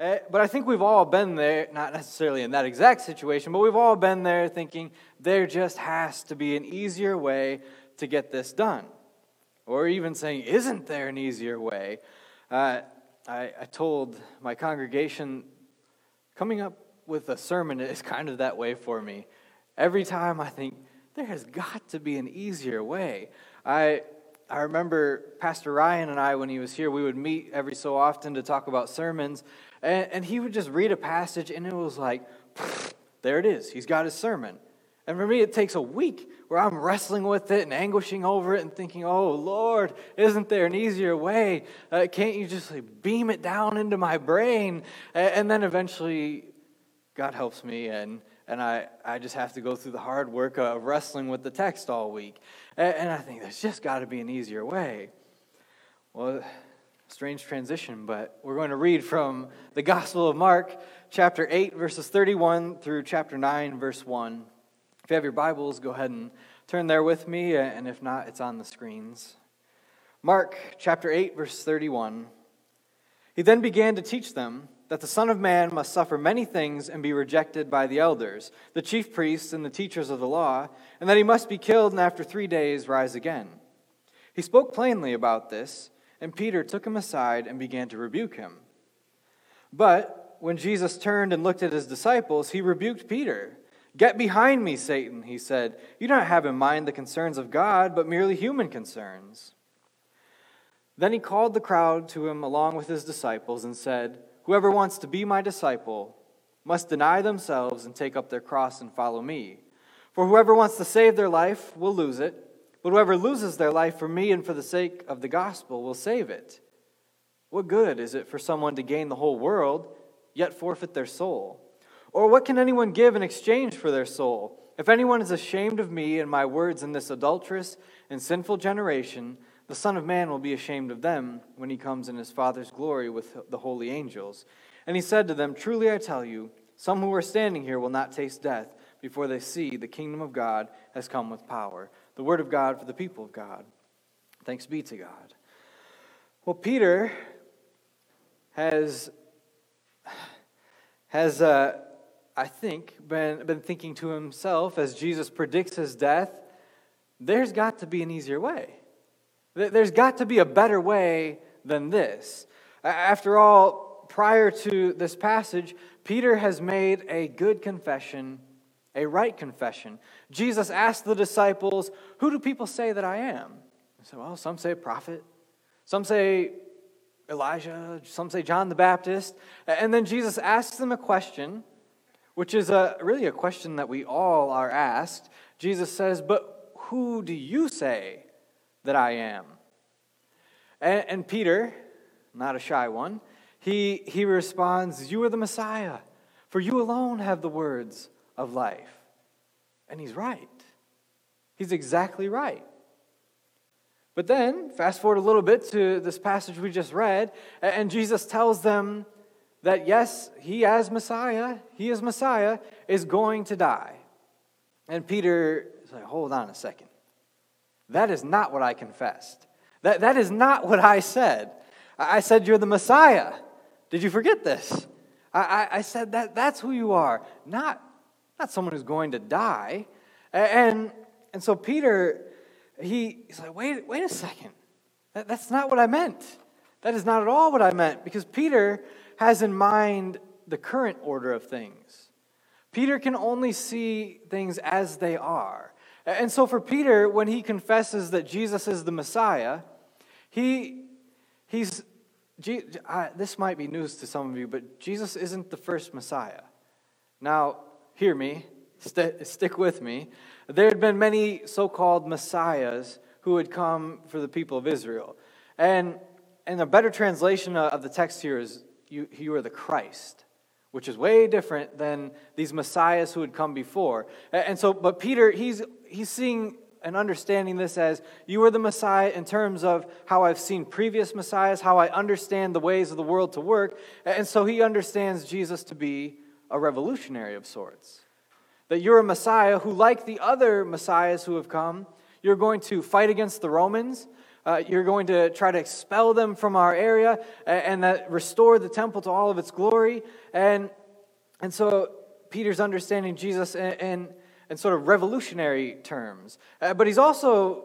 Uh, but I think we've all been there, not necessarily in that exact situation, but we've all been there thinking there just has to be an easier way to get this done. Or even saying, isn't there an easier way? Uh, I, I told my congregation coming up with a sermon is kind of that way for me. Every time I think, there has got to be an easier way. I, I remember Pastor Ryan and I, when he was here, we would meet every so often to talk about sermons, and, and he would just read a passage, and it was like, there it is. He's got his sermon. And for me, it takes a week where I'm wrestling with it and anguishing over it and thinking, oh, Lord, isn't there an easier way? Uh, can't you just like, beam it down into my brain? And, then eventually, God helps me, and, and I, I just have to go through the hard work of wrestling with the text all week. And I think there's just got to be an easier way. Well, strange transition, but we're going to read from the Gospel of Mark, chapter 8, verses 31 through chapter 9, verse 1. If you have your Bibles, go ahead and turn there with me, uh, and if not, it's on the screens. Mark chapter 8, verse 31. He then began to teach them that the Son of Man must suffer many things and be rejected by the elders, the chief priests, and the teachers of the law, and that he must be killed and after three days rise again. He spoke plainly about this, and Peter took him aside and began to rebuke him. But when Jesus turned and looked at his disciples, he rebuked Peter. Get behind me, Satan, he said. You don't have in mind the concerns of God, but merely human concerns. Then he called the crowd to him along with his disciples and said, Whoever wants to be my disciple must deny themselves and take up their cross and follow me. For whoever wants to save their life will lose it, but whoever loses their life for me and for the sake of the gospel will save it. What good is it for someone to gain the whole world, yet forfeit their soul? Or what can anyone give in exchange for their soul? If anyone is ashamed of me and my words in this adulterous and sinful generation, the Son of Man will be ashamed of them when he comes in his Father's glory with the holy angels. And he said to them, Truly I tell you, some who are standing here will not taste death before they see the kingdom of God has come with power. The word of God for the people of God. Thanks be to God. Well, Peter has, has uh, I think, been, been thinking to himself as Jesus predicts his death, there's got to be an easier way. There's got to be a better way than this. After all, prior to this passage, Peter has made a good confession, a right confession. Jesus asked the disciples, Who do people say that I am? They said, Well, some say prophet, some say Elijah, some say John the Baptist. And then Jesus asks them a question which is a, really a question that we all are asked. Jesus says, But who do you say that I am? And, and Peter, not a shy one, he, he responds, You are the Messiah, for you alone have the words of life. And he's right. He's exactly right. But then, fast forward a little bit to this passage we just read, and Jesus tells them that yes, he as Messiah, he as Messiah, is going to die. And Peter is like, hold on a second. That is not what I confessed. That, that is not what I said. I said, You're the Messiah. Did you forget this? I, I, I said that that's who you are, not, not someone who's going to die. And, and so Peter, he, he's like, wait, wait a second. That, that's not what I meant. That is not at all what I meant. Because Peter has in mind the current order of things. Peter can only see things as they are. And so for Peter, when he confesses that Jesus is the Messiah, he, he's, this might be news to some of you, but Jesus isn't the first Messiah. Now, hear me, st- stick with me. There had been many so called Messiahs who had come for the people of Israel. And, and a better translation of the text here is you, you are the Christ, which is way different than these messiahs who had come before. And so, but Peter, he's, he's seeing and understanding this as you are the Messiah in terms of how I've seen previous Messiahs, how I understand the ways of the world to work. And so he understands Jesus to be a revolutionary of sorts. That you're a Messiah who, like the other Messiahs who have come, you're going to fight against the Romans. Uh, you're going to try to expel them from our area and, and that restore the temple to all of its glory. And, and so Peter's understanding Jesus in, in, in sort of revolutionary terms. Uh, but he's also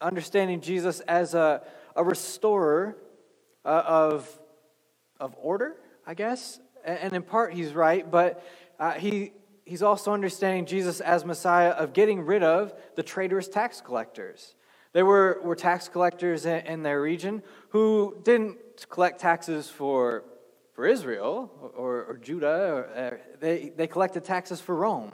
understanding Jesus as a, a restorer uh, of, of order, I guess. And in part, he's right, but uh, he, he's also understanding Jesus as Messiah of getting rid of the traitorous tax collectors. There were, were tax collectors in, in their region who didn't collect taxes for, for Israel or, or Judah, or, uh, they, they collected taxes for Rome.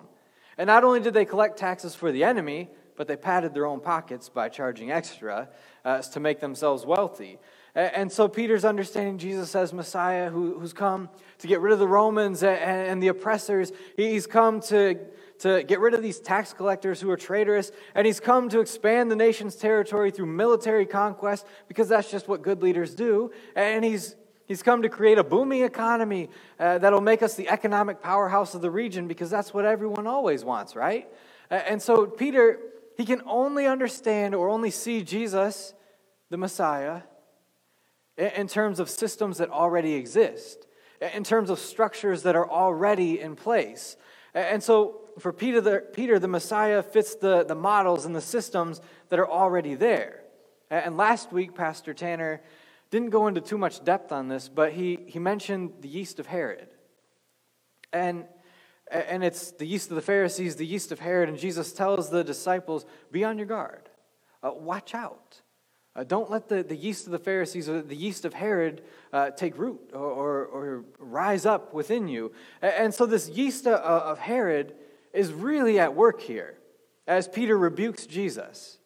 And not only did they collect taxes for the enemy, but they padded their own pockets by charging extra uh, to make themselves wealthy. And so Peter's understanding Jesus as Messiah who, who's come to get rid of the Romans and, and the oppressors. He's come to, to get rid of these tax collectors who are traitorous. And he's come to expand the nation's territory through military conquest because that's just what good leaders do. And he's, he's come to create a booming economy uh, that'll make us the economic powerhouse of the region because that's what everyone always wants, right? And so Peter, he can only understand or only see Jesus, the Messiah in terms of systems that already exist, in terms of structures that are already in place. And so for Peter, the, Peter, the Messiah fits the, the models and the systems that are already there. And last week, Pastor Tanner didn't go into too much depth on this, but he, he mentioned the yeast of Herod. And, and it's the yeast of the Pharisees, the yeast of Herod, and Jesus tells the disciples, be on your guard, uh, watch out. Uh, don't let the, the yeast of the Pharisees or the yeast of Herod uh, take root or, or, or, rise up within you. And so, this yeast of Herod is really at work here as Peter rebukes Jesus.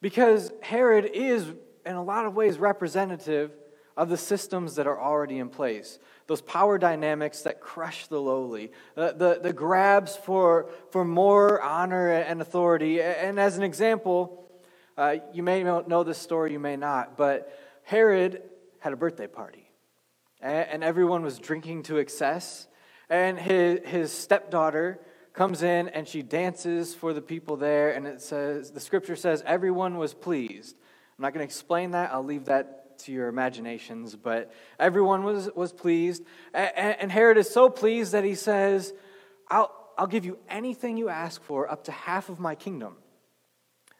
Because Herod is, in a lot of ways, representative of the systems that are already in place. Those power dynamics that crush the lowly, uh, the, the grabs for, for more honor and authority. And as an example, uh, you may know this story, you may not, but Herod had a birthday party, and everyone was drinking to excess. And his, his stepdaughter comes in and she dances for the people there, and it says, the scripture says, everyone was pleased. I'm not going to explain that, I'll leave that to your imaginations, but everyone was, was pleased. And, and Herod is so pleased that he says, I'll, I'll give you anything you ask for, up to half of my kingdom.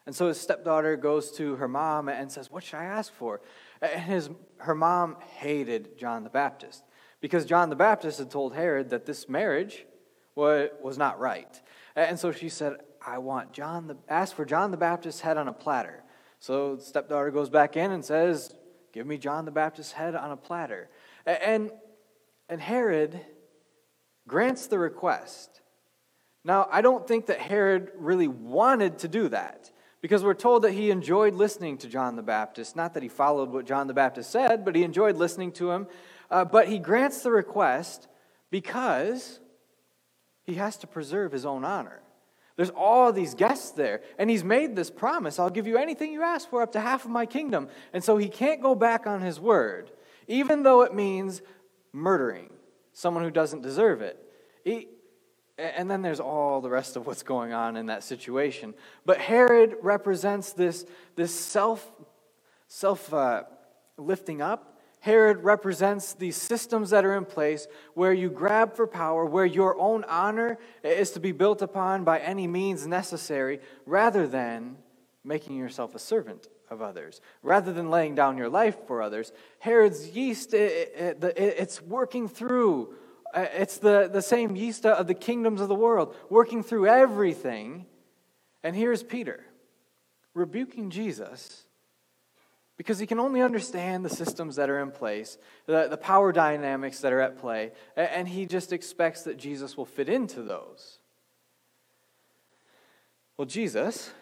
And so his stepdaughter goes to her mom and says, What should I ask for? And his, her mom hated John the Baptist because John the Baptist had told Herod that this marriage was, not right. And so she said, I want John the, ask for John the Baptist's head on a platter. So the stepdaughter goes back in and says, Give me John the Baptist's head on a platter. And, and Herod grants the request. Now, I don't think that Herod really wanted to do that. Because we're told that he enjoyed listening to John the Baptist. Not that he followed what John the Baptist said, but he enjoyed listening to him. Uh, but he grants the request because he has to preserve his own honor. There's all these guests there, and he's made this promise I'll give you anything you ask for, up to half of my kingdom. And so he can't go back on his word, even though it means murdering someone who doesn't deserve it. And then there's all the rest of what's going on in that situation. But Herod represents this, this self, self uh, lifting up. Herod represents these systems that are in place where you grab for power, where your own honor is to be built upon by any means necessary, rather than making yourself a servant of others, rather than laying down your life for others. Herod's yeast, it, it, it's working through it's the, the same yeast of the kingdoms of the world, working through everything. And here's Peter rebuking Jesus because he can only understand the systems that are in place, the, the power dynamics that are at play, and he just expects that Jesus will fit into those. Well, Jesus,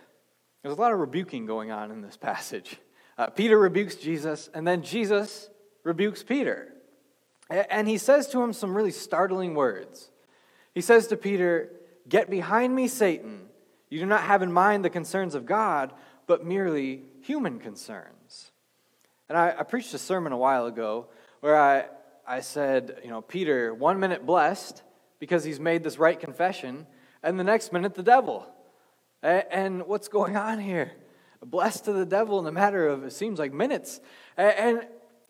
there's a lot of rebuking going on in this passage. Uh, Peter rebukes Jesus, and then Jesus rebukes Peter. And he says to him some really startling words. He says to Peter, Get behind me, Satan. You do not have in mind the concerns of God, but merely human concerns. And I, I preached a sermon a while ago where I, I said, you know, Peter, one minute blessed because he's made this right confession, and the next minute the devil. And what's going on here? blessed to the devil in a matter of, it seems like minutes. And,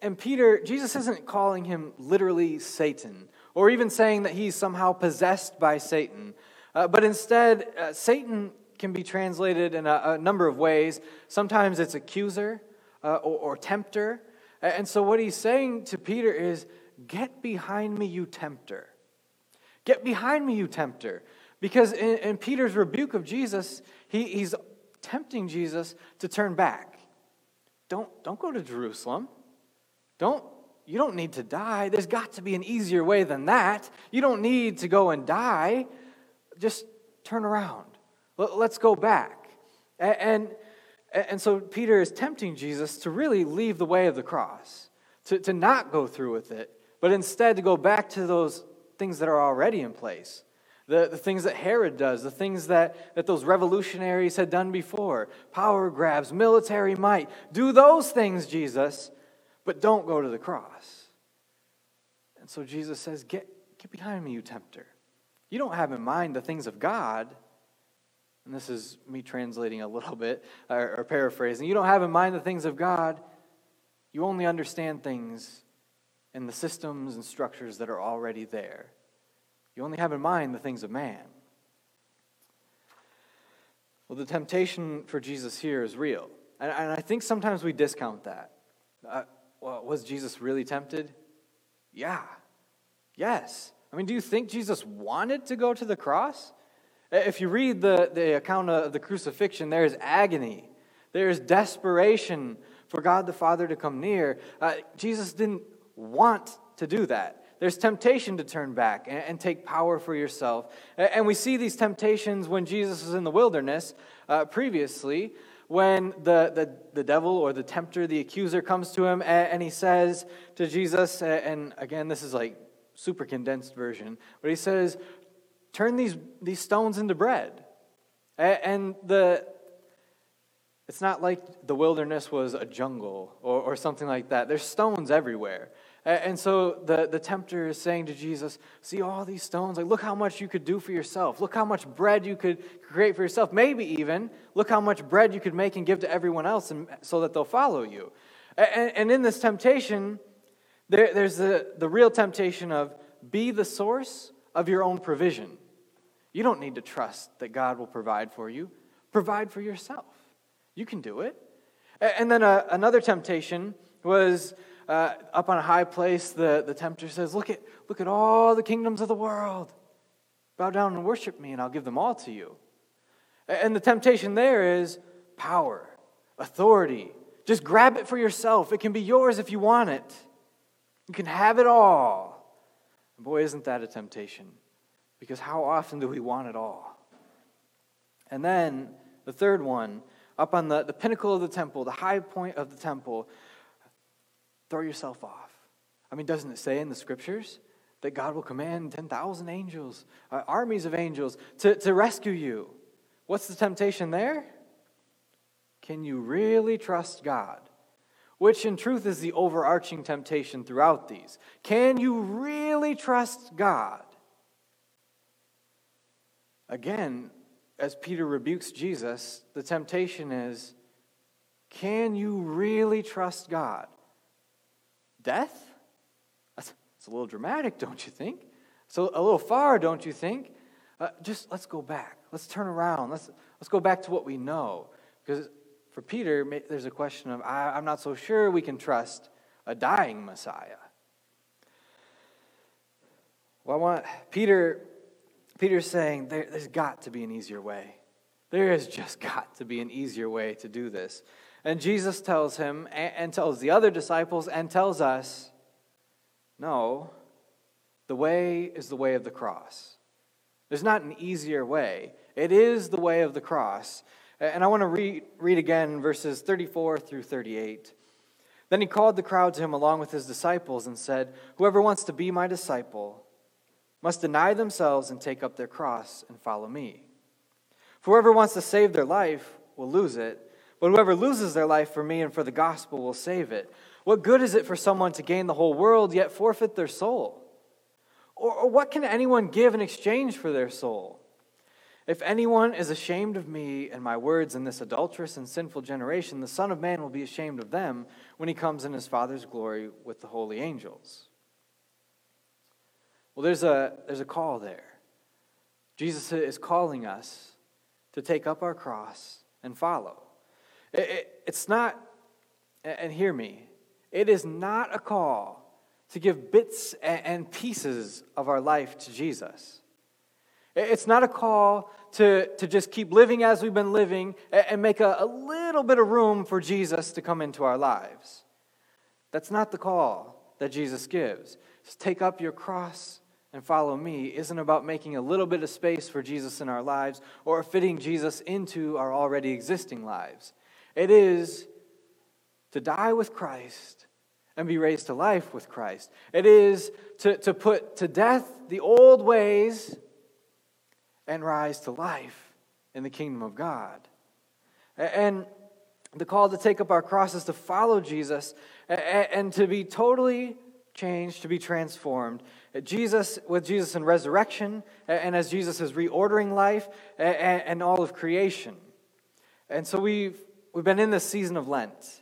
and Peter, Jesus isn't calling him literally Satan or even saying that he's somehow possessed by Satan. Uh, but instead, uh, Satan can be translated in a, a, number of ways. Sometimes it's accuser uh, or, or tempter. And so, what he's saying to Peter is, Get behind me, you tempter. Get behind me, you tempter. Because in, in Peter's rebuke of Jesus, he, he's tempting Jesus to turn back. Don't, don't go to Jerusalem. Don't, you don't need to die. There's got to be an easier way than that. You don't need to go and die. Just turn around. Let's go back. And, and so Peter is tempting Jesus to really leave the way of the cross, to, to not go through with it, but instead to go back to those things that are already in place. The, the things that Herod does, the things that, that those revolutionaries had done before power grabs, military might. Do those things, Jesus, but don't go to the cross. And so Jesus says, Get, get behind me, you tempter. You don't have in mind the things of God. And this is me translating a little bit or, or paraphrasing. You don't have in mind the things of God. You only understand things in the systems and structures that are already there. You only have in mind the things of man. Well, the temptation for Jesus here is real. And, and I think sometimes we discount that. Uh, Well, was Jesus really tempted? Yeah. Yes. I mean, do you think Jesus wanted to go to the cross? If you read the, the account of the crucifixion, there is agony, there is desperation for God the Father to come near. Uh, Jesus didn't want to do that. There's temptation to turn back and, and take power for yourself. And, and, we see these temptations when Jesus was in the wilderness uh, previously, when the, the, the devil or the tempter, the accuser, comes to him and, and he says to Jesus, and again, this is like super condensed version, but he says, Turn these, these stones into bread. And the, it's not like the wilderness was a jungle or, or something like that. There's stones everywhere. And so the, the tempter is saying to Jesus, See all these stones? Like, look how much you could do for yourself. Look how much bread you could create for yourself. Maybe even look how much bread you could make and give to everyone else and, so that they'll follow you. And, and in this temptation, there, there's the, the real temptation of be the source of your own provision. You don't need to trust that God will provide for you, provide for yourself. You can do it. And then uh, another temptation was uh, up on a high place, the, the tempter says, look at, look at all the kingdoms of the world. Bow down and worship me, and I'll give them all to you. And the temptation there is power, authority. Just grab it for yourself. It can be yours if you want it. You can have it all. boy, isn't that a temptation? Because how often do we want it all? And then the third one, up on the, the pinnacle of the temple, the high point of the temple, throw yourself off. I mean, doesn't it say in the scriptures that God will command 10,000 angels, uh, armies of angels, to, to rescue you? What's the temptation there? Can you really trust God? Which, in truth, is the overarching temptation throughout these. Can you really trust God? Again, as Peter rebukes Jesus, the temptation is can you really trust God? Death? That's, that's a little dramatic, don't you think? So a little far, don't you think? Uh, just let's go back. Let's turn around. Let's, let's go back to what we know. Because for Peter, there's a question of I'm not so sure we can trust a dying Messiah. Well, I want Peter. Peter's saying there, there's got to be an easier way. There has just got to be an easier way to do this. And Jesus tells him and tells the other disciples and tells us no, the way is the way of the cross. There's not an easier way, it is the way of the cross. And I want to read, read again verses 34 through 38. Then he called the crowd to him along with his disciples and said, Whoever wants to be my disciple must deny themselves and take up their cross and follow me. For whoever wants to save their life will lose it but whoever loses their life for me and for the gospel will save it. What good is it for someone to gain the whole world yet forfeit their soul? Or, or what can anyone give in exchange for their soul? If anyone is ashamed of me and my words in this adulterous and sinful generation, the Son of Man will be ashamed of them when he comes in his Father's glory with the holy angels. Well, there's a, there's a call there. Jesus is calling us to take up our cross and follow. It, it, it's not, and hear me, it is not a call to give bits and pieces of our life to Jesus. It's not a call to, to just keep living as we've been living and make a, a little bit of room for Jesus to come into our lives. That's not the call that Jesus gives. Just take up your cross and follow me isn't about making a little bit of space for Jesus in our lives or fitting Jesus into our already existing lives. It is to die with Christ and be raised to life with Christ. It is to, to put to death the old ways and rise to life in the kingdom of God. And the call to take up our crosses to follow Jesus and to be totally changed, to be transformed. Jesus, with Jesus in resurrection, and as Jesus is reordering life and all of creation. And so we've, we've been in this season of Lent,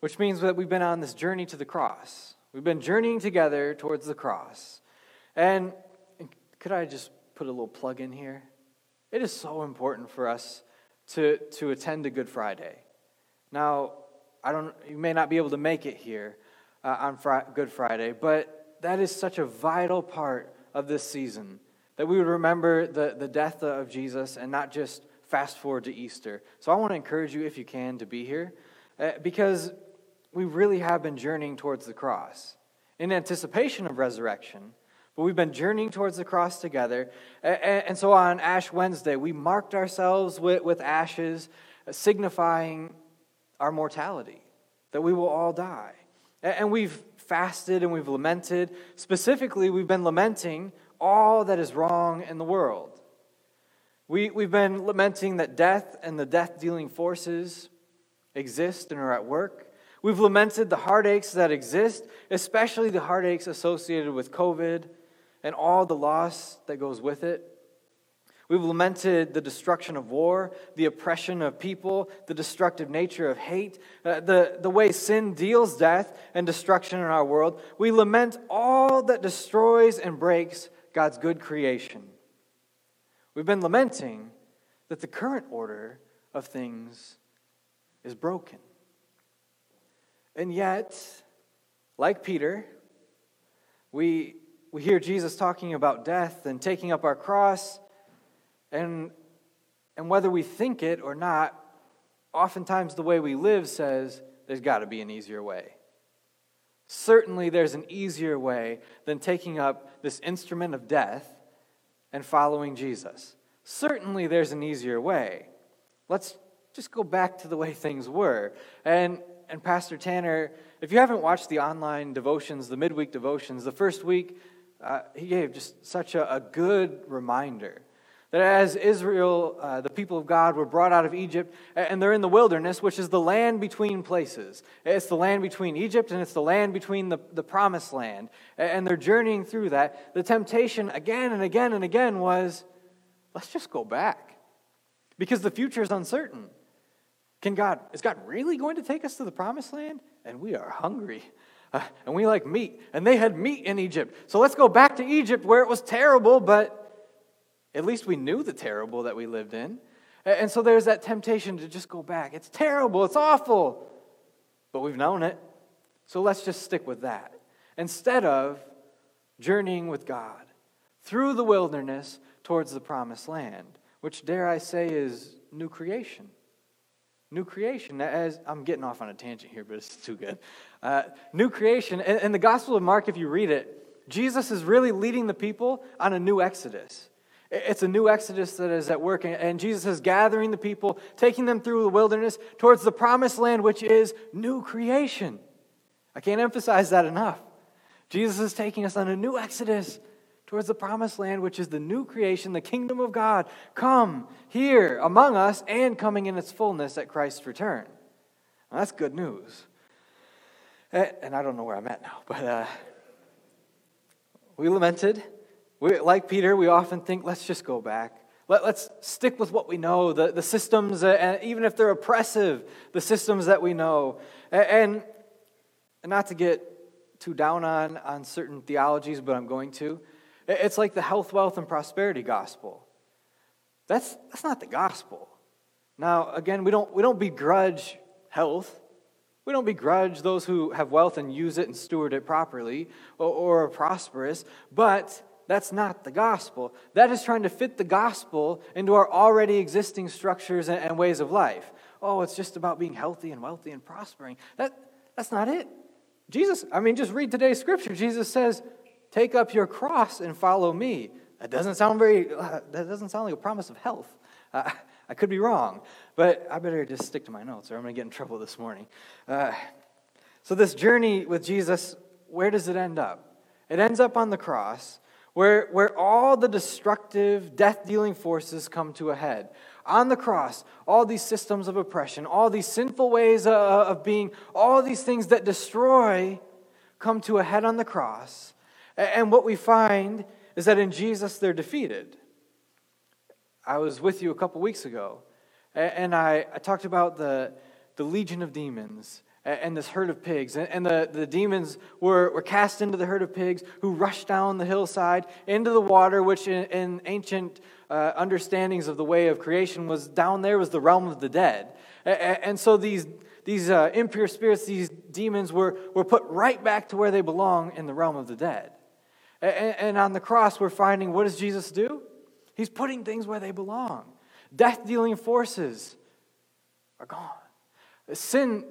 which means that we've been on this journey to the cross. We've been journeying together towards the cross. And could I just put a little plug in here. It is so important for us to, to attend a Good Friday. Now, I don't, you may not be able to make it here uh, on Fri- Good Friday, but that is such a vital part of this season that we would remember the, the death of Jesus and not just fast forward to Easter. So I want to encourage you, if you can, to be here uh, because we really have been journeying towards the cross in anticipation of resurrection. But we've been journeying towards the cross together. And so on Ash Wednesday, we marked ourselves with, with ashes, signifying our mortality, that we will all die. And we've fasted and we've lamented. Specifically, we've been lamenting all that is wrong in the world. We, we've been lamenting that death and the death dealing forces exist and are at work. We've lamented the heartaches that exist, especially the heartaches associated with COVID and all the loss that goes with it. We've lamented the destruction of war, the oppression of people, the destructive nature of hate, uh, the, the way sin deals death and destruction in our world. We lament all that destroys and breaks God's good creation. We've been lamenting that the current order of things is broken. And yet, like Peter, we we hear Jesus talking about death and taking up our cross, and, and whether we think it or not, oftentimes the way we live says there's got to be an easier way. Certainly, there's an easier way than taking up this instrument of death and following Jesus. Certainly, there's an easier way. Let's just go back to the way things were. And, and Pastor Tanner, if you haven't watched the online devotions, the midweek devotions, the first week, uh, he gave just such a, a, good reminder that as Israel, uh, the people of God, were brought out of Egypt and they're in the wilderness, which is the land between places. It's the land between Egypt and it's the land between the, the promised land. And they're journeying through that. The temptation again and again and again was let's just go back because the future is uncertain. Can God, is God really going to take us to the promised land? And we are hungry. Uh, and we like meat. And they had meat in Egypt. So let's go back to Egypt where it was terrible, but at least we knew the terrible that we lived in. And so there's that temptation to just go back. It's terrible, it's awful, but we've known it. So let's just stick with that. Instead of journeying with God through the wilderness towards the promised land, which, dare I say, is new creation. New creation, as I'm getting off on a tangent here, but it's too good. Uh, new creation, in, in the Gospel of Mark, if you read it, Jesus is really leading the people on a new exodus. It's a new exodus that is at work, and Jesus is gathering the people, taking them through the wilderness towards the promised land, which is new creation. I can't emphasize that enough. Jesus is taking us on a new exodus towards the promised land, which is the new creation, the kingdom of God. Come here among us and coming in its fullness at Christ's return. That's good news. Eh, and I don't know where I'm at now, but uh, we lamented. We, like Peter, we often think, let's just go back. Let, us stick with what we know, the, the systems, uh, and even if they're oppressive, the systems that we know. And, and not to get too down on, on certain theologies, but I'm going to. It's like the health, wealth, and prosperity gospel. That's, that's not the gospel. Now, again, we don't, we don't begrudge health. We don't begrudge those who have wealth and use it and steward it properly or, or are prosperous, but that's not the gospel. That is trying to fit the gospel into our already existing structures and, and ways of life. Oh, it's just about being healthy and wealthy and prospering. That, that's not it. Jesus, I mean, just read today's scripture. Jesus says, Take up your cross and follow me. That doesn't sound very, uh, that doesn't sound like a promise of health. Uh, I could be wrong, but I better just stick to my notes or I'm going to get in trouble this morning. Uh, so, this journey with Jesus, where does it end up? It ends up on the cross, where, where all the destructive, death dealing forces come to a head. On the cross, all these systems of oppression, all these sinful ways of, being, all these things that destroy come to a head on the cross. And what we find is that in Jesus, they're defeated. I was with you a couple weeks ago, and I, I talked about the, the legion of demons and this herd of pigs. And the, the demons were, were cast into the herd of pigs who rushed down the hillside into the water, which in, in ancient uh, understandings of the way of creation was down there was the realm of the dead. And, and so these, these uh, impure spirits, these demons, were, were put right back to where they belong in the realm of the dead. And on the cross, we're finding what does Jesus do? He's putting things where they belong. Death dealing forces are gone. Sin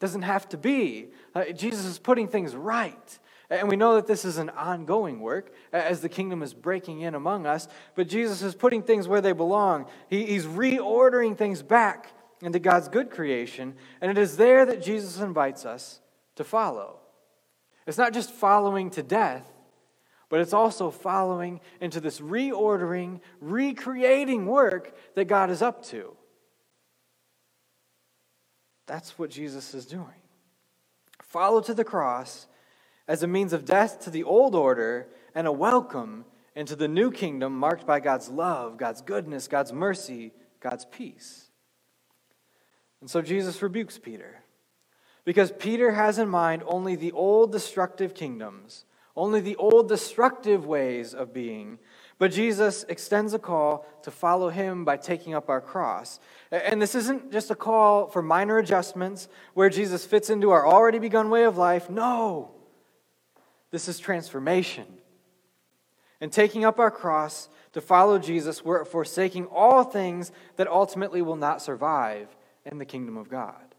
doesn't have to be. Uh, Jesus is putting things right. And we know that this is an ongoing work as the kingdom is breaking in among us. But Jesus is putting things where they belong. He, he's reordering things back into God's good creation. And it is there that Jesus invites us to follow. It's not just following to death, but it's also following into this reordering, recreating work that God is up to. That's what Jesus is doing. Follow to the cross as a means of death to the old order and a welcome into the new kingdom marked by God's love, God's goodness, God's mercy, God's peace. And so Jesus rebukes Peter because Peter has in mind only the old destructive kingdoms only the old destructive ways of being. But Jesus extends a call to follow him by taking up our cross. And this isn't just a call for minor adjustments where Jesus fits into our already begun way of life. No, this is transformation. And taking up our cross to follow Jesus, we're forsaking all things that ultimately will not survive in the kingdom of God.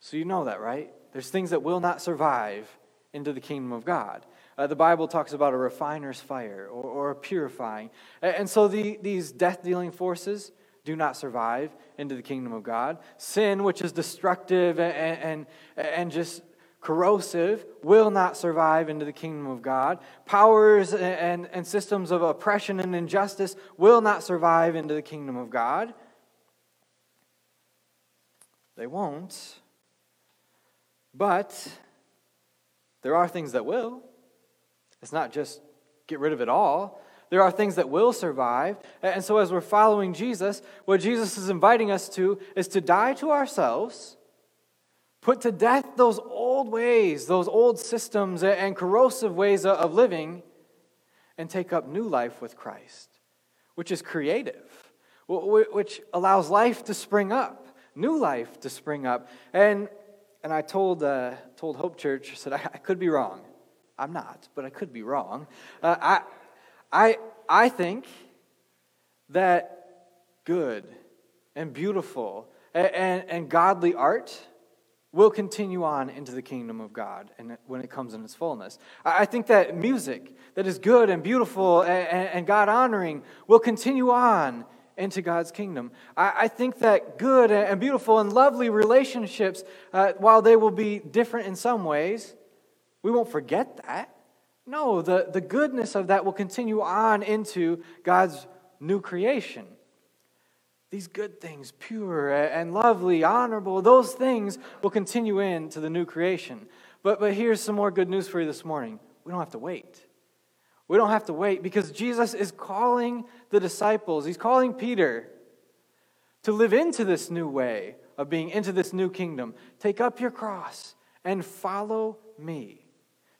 So you know that, right? There's things that will not survive into the kingdom of God. Uh, the Bible talks about a refiner's fire or, or a purifying. And so the, these death dealing forces do not survive into the kingdom of God. Sin, which is destructive and, and, and just corrosive, will not survive into the kingdom of God. Powers and, and systems of oppression and injustice will not survive into the kingdom of God. They won't. But there are things that will. It's not just get rid of it all. There are things that will survive. And so, as we're following Jesus, what Jesus is inviting us to is to die to ourselves, put to death those old ways, those old systems and corrosive ways of living, and take up new life with Christ, which is creative, which allows life to spring up, new life to spring up. And and I told, uh, told Hope Church, I said, I, I, could be wrong. I'm not, but I could be wrong. Uh, I, I, I think that good and beautiful and, and, and godly art will continue on into the kingdom of God and when it comes in its fullness. I think that music that is good and beautiful and, and God honoring will continue on into God's kingdom. I, I think that good and beautiful and lovely relationships, uh, while they will be different in some ways, we won't forget that. No, the, the goodness of that will continue on into God's new creation. These good things, pure and lovely, honorable, those things will continue into the new creation. But, but here's some more good news for you this morning. We don't have to wait. We don't have to wait because Jesus is calling the disciples, He's calling Peter to live into this new way of being into this new kingdom. Take up your cross and follow me.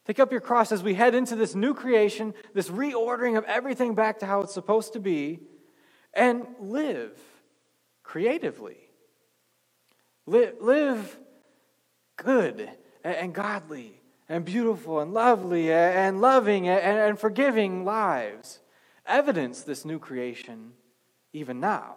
Take up your cross as we head into this new creation, this reordering of everything back to how it's supposed to be, and live creatively. Live, live good and godly and beautiful and lovely and loving and forgiving lives. Evidence this new creation even now.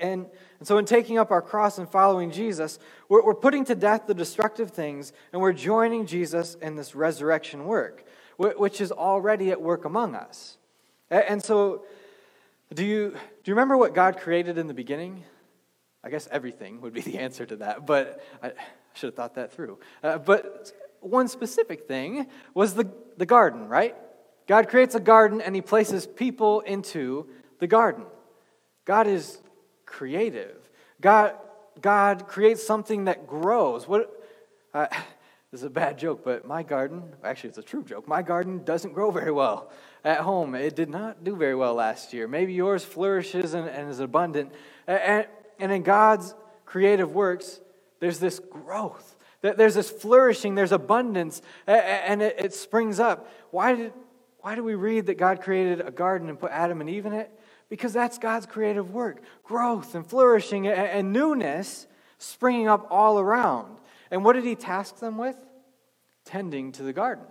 And, and so, in taking up our cross and following Jesus, we're, we're putting to death the destructive things and we're joining Jesus in this resurrection work, which is already at work among us. And so, do you, do you remember what God created in the beginning? I guess everything would be the answer to that, but I should have thought that through. Uh, but one specific thing was the, the garden, right? God creates a garden and he places people into the garden. God is creative. God, God creates something that grows. What, uh, this is a bad joke, but my garden, actually, it's a true joke. My garden doesn't grow very well at home. It did not do very well last year. Maybe yours flourishes and, and is abundant. And, and in God's creative works, there's this growth. There's this flourishing, there's abundance, and it, springs up. Why did, why do we read that God created a garden and put Adam and Eve in it? Because that's God's creative work growth and flourishing and newness springing up all around. And what did he task them with? Tending to the garden,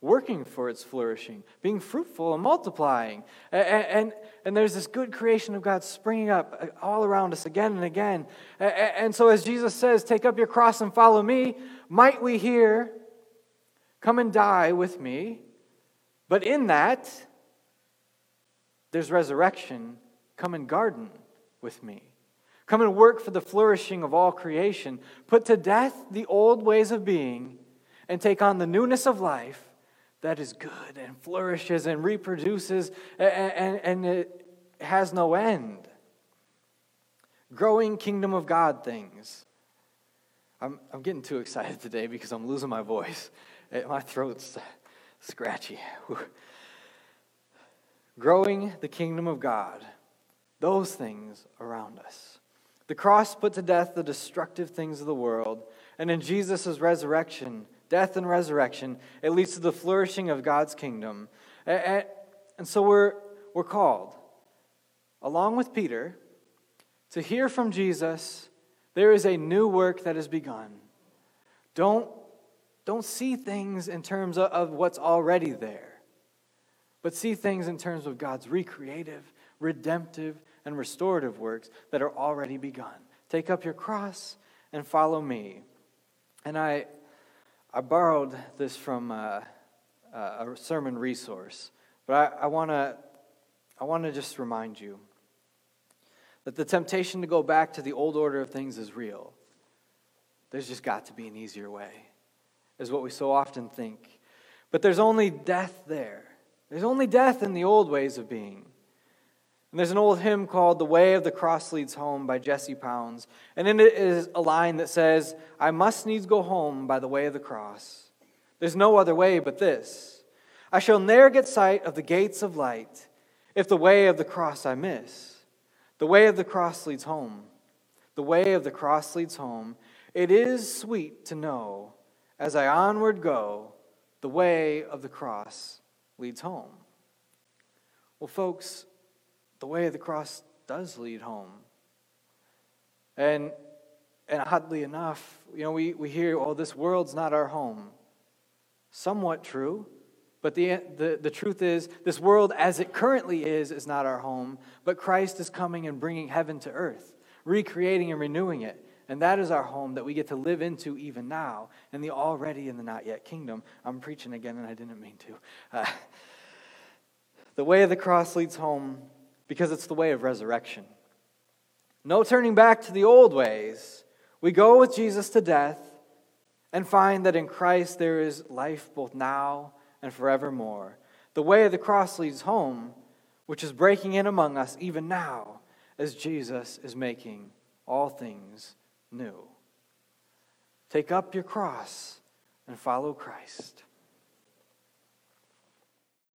working for its flourishing, being fruitful and multiplying. And, and, and there's this good creation of God springing up uh, all around us again and again. And so, as Jesus says, Take up your cross and follow me, might we hear, Come and die with me. But in that, there's resurrection. Come and garden with me. Come and work for the flourishing of all creation. Put to death the old ways of being and take on the newness of life that is good and flourishes and reproduces and, and, it has no end. Growing kingdom of God things. I'm, I'm getting too excited today because I'm losing my voice. My throat's scratchy. Growing the kingdom of God, those things around us. The cross put to death the destructive things of the world, and in Jesus' resurrection, death and resurrection, it leads to the flourishing of God's kingdom. And so we're, we're called, along with Peter, to hear from Jesus there is a new work that has begun. Don't, don't see things in terms of what's already there but see things in terms of God's recreative, redemptive, and restorative works that are already begun. Take up your cross and follow me. And I, I borrowed this from uh, a sermon resource, but I, I want to I wanna just remind you that the temptation to go back to the old order of things is real. There's just got to be an easier way, is what we so often think. But there's only death there. There's only death in the old ways of being. And there's an old hymn called The Way of the Cross Leads Home by Jessie Pounds. And in it is a line that says, I must needs go home by the way of the cross. There's no other way but this. I shall ne'er get sight of the gates of light if the way of the cross I miss. The way of the cross leads home. The way of the cross leads home. It is sweet to know as I onward go, the way of the cross leads home. Well, folks, the way of the cross does lead home. And, and oddly enough, you know, we, we hear, oh, this world's not our home. Somewhat true, but the, the, the truth is, this world as it currently is, is not our home, but Christ is coming and bringing heaven to earth, recreating and renewing it. And that is our home that we get to live into even now in the already and the not yet kingdom. I'm preaching again, and I didn't mean to. Uh, the way of the cross leads home because it's the way of resurrection. No turning back to the old ways. We go with Jesus to death and find that in Christ there is life both now and forevermore. The way of the cross leads home, which is breaking in among us even now as Jesus is making all things new. Take up your cross and follow Christ.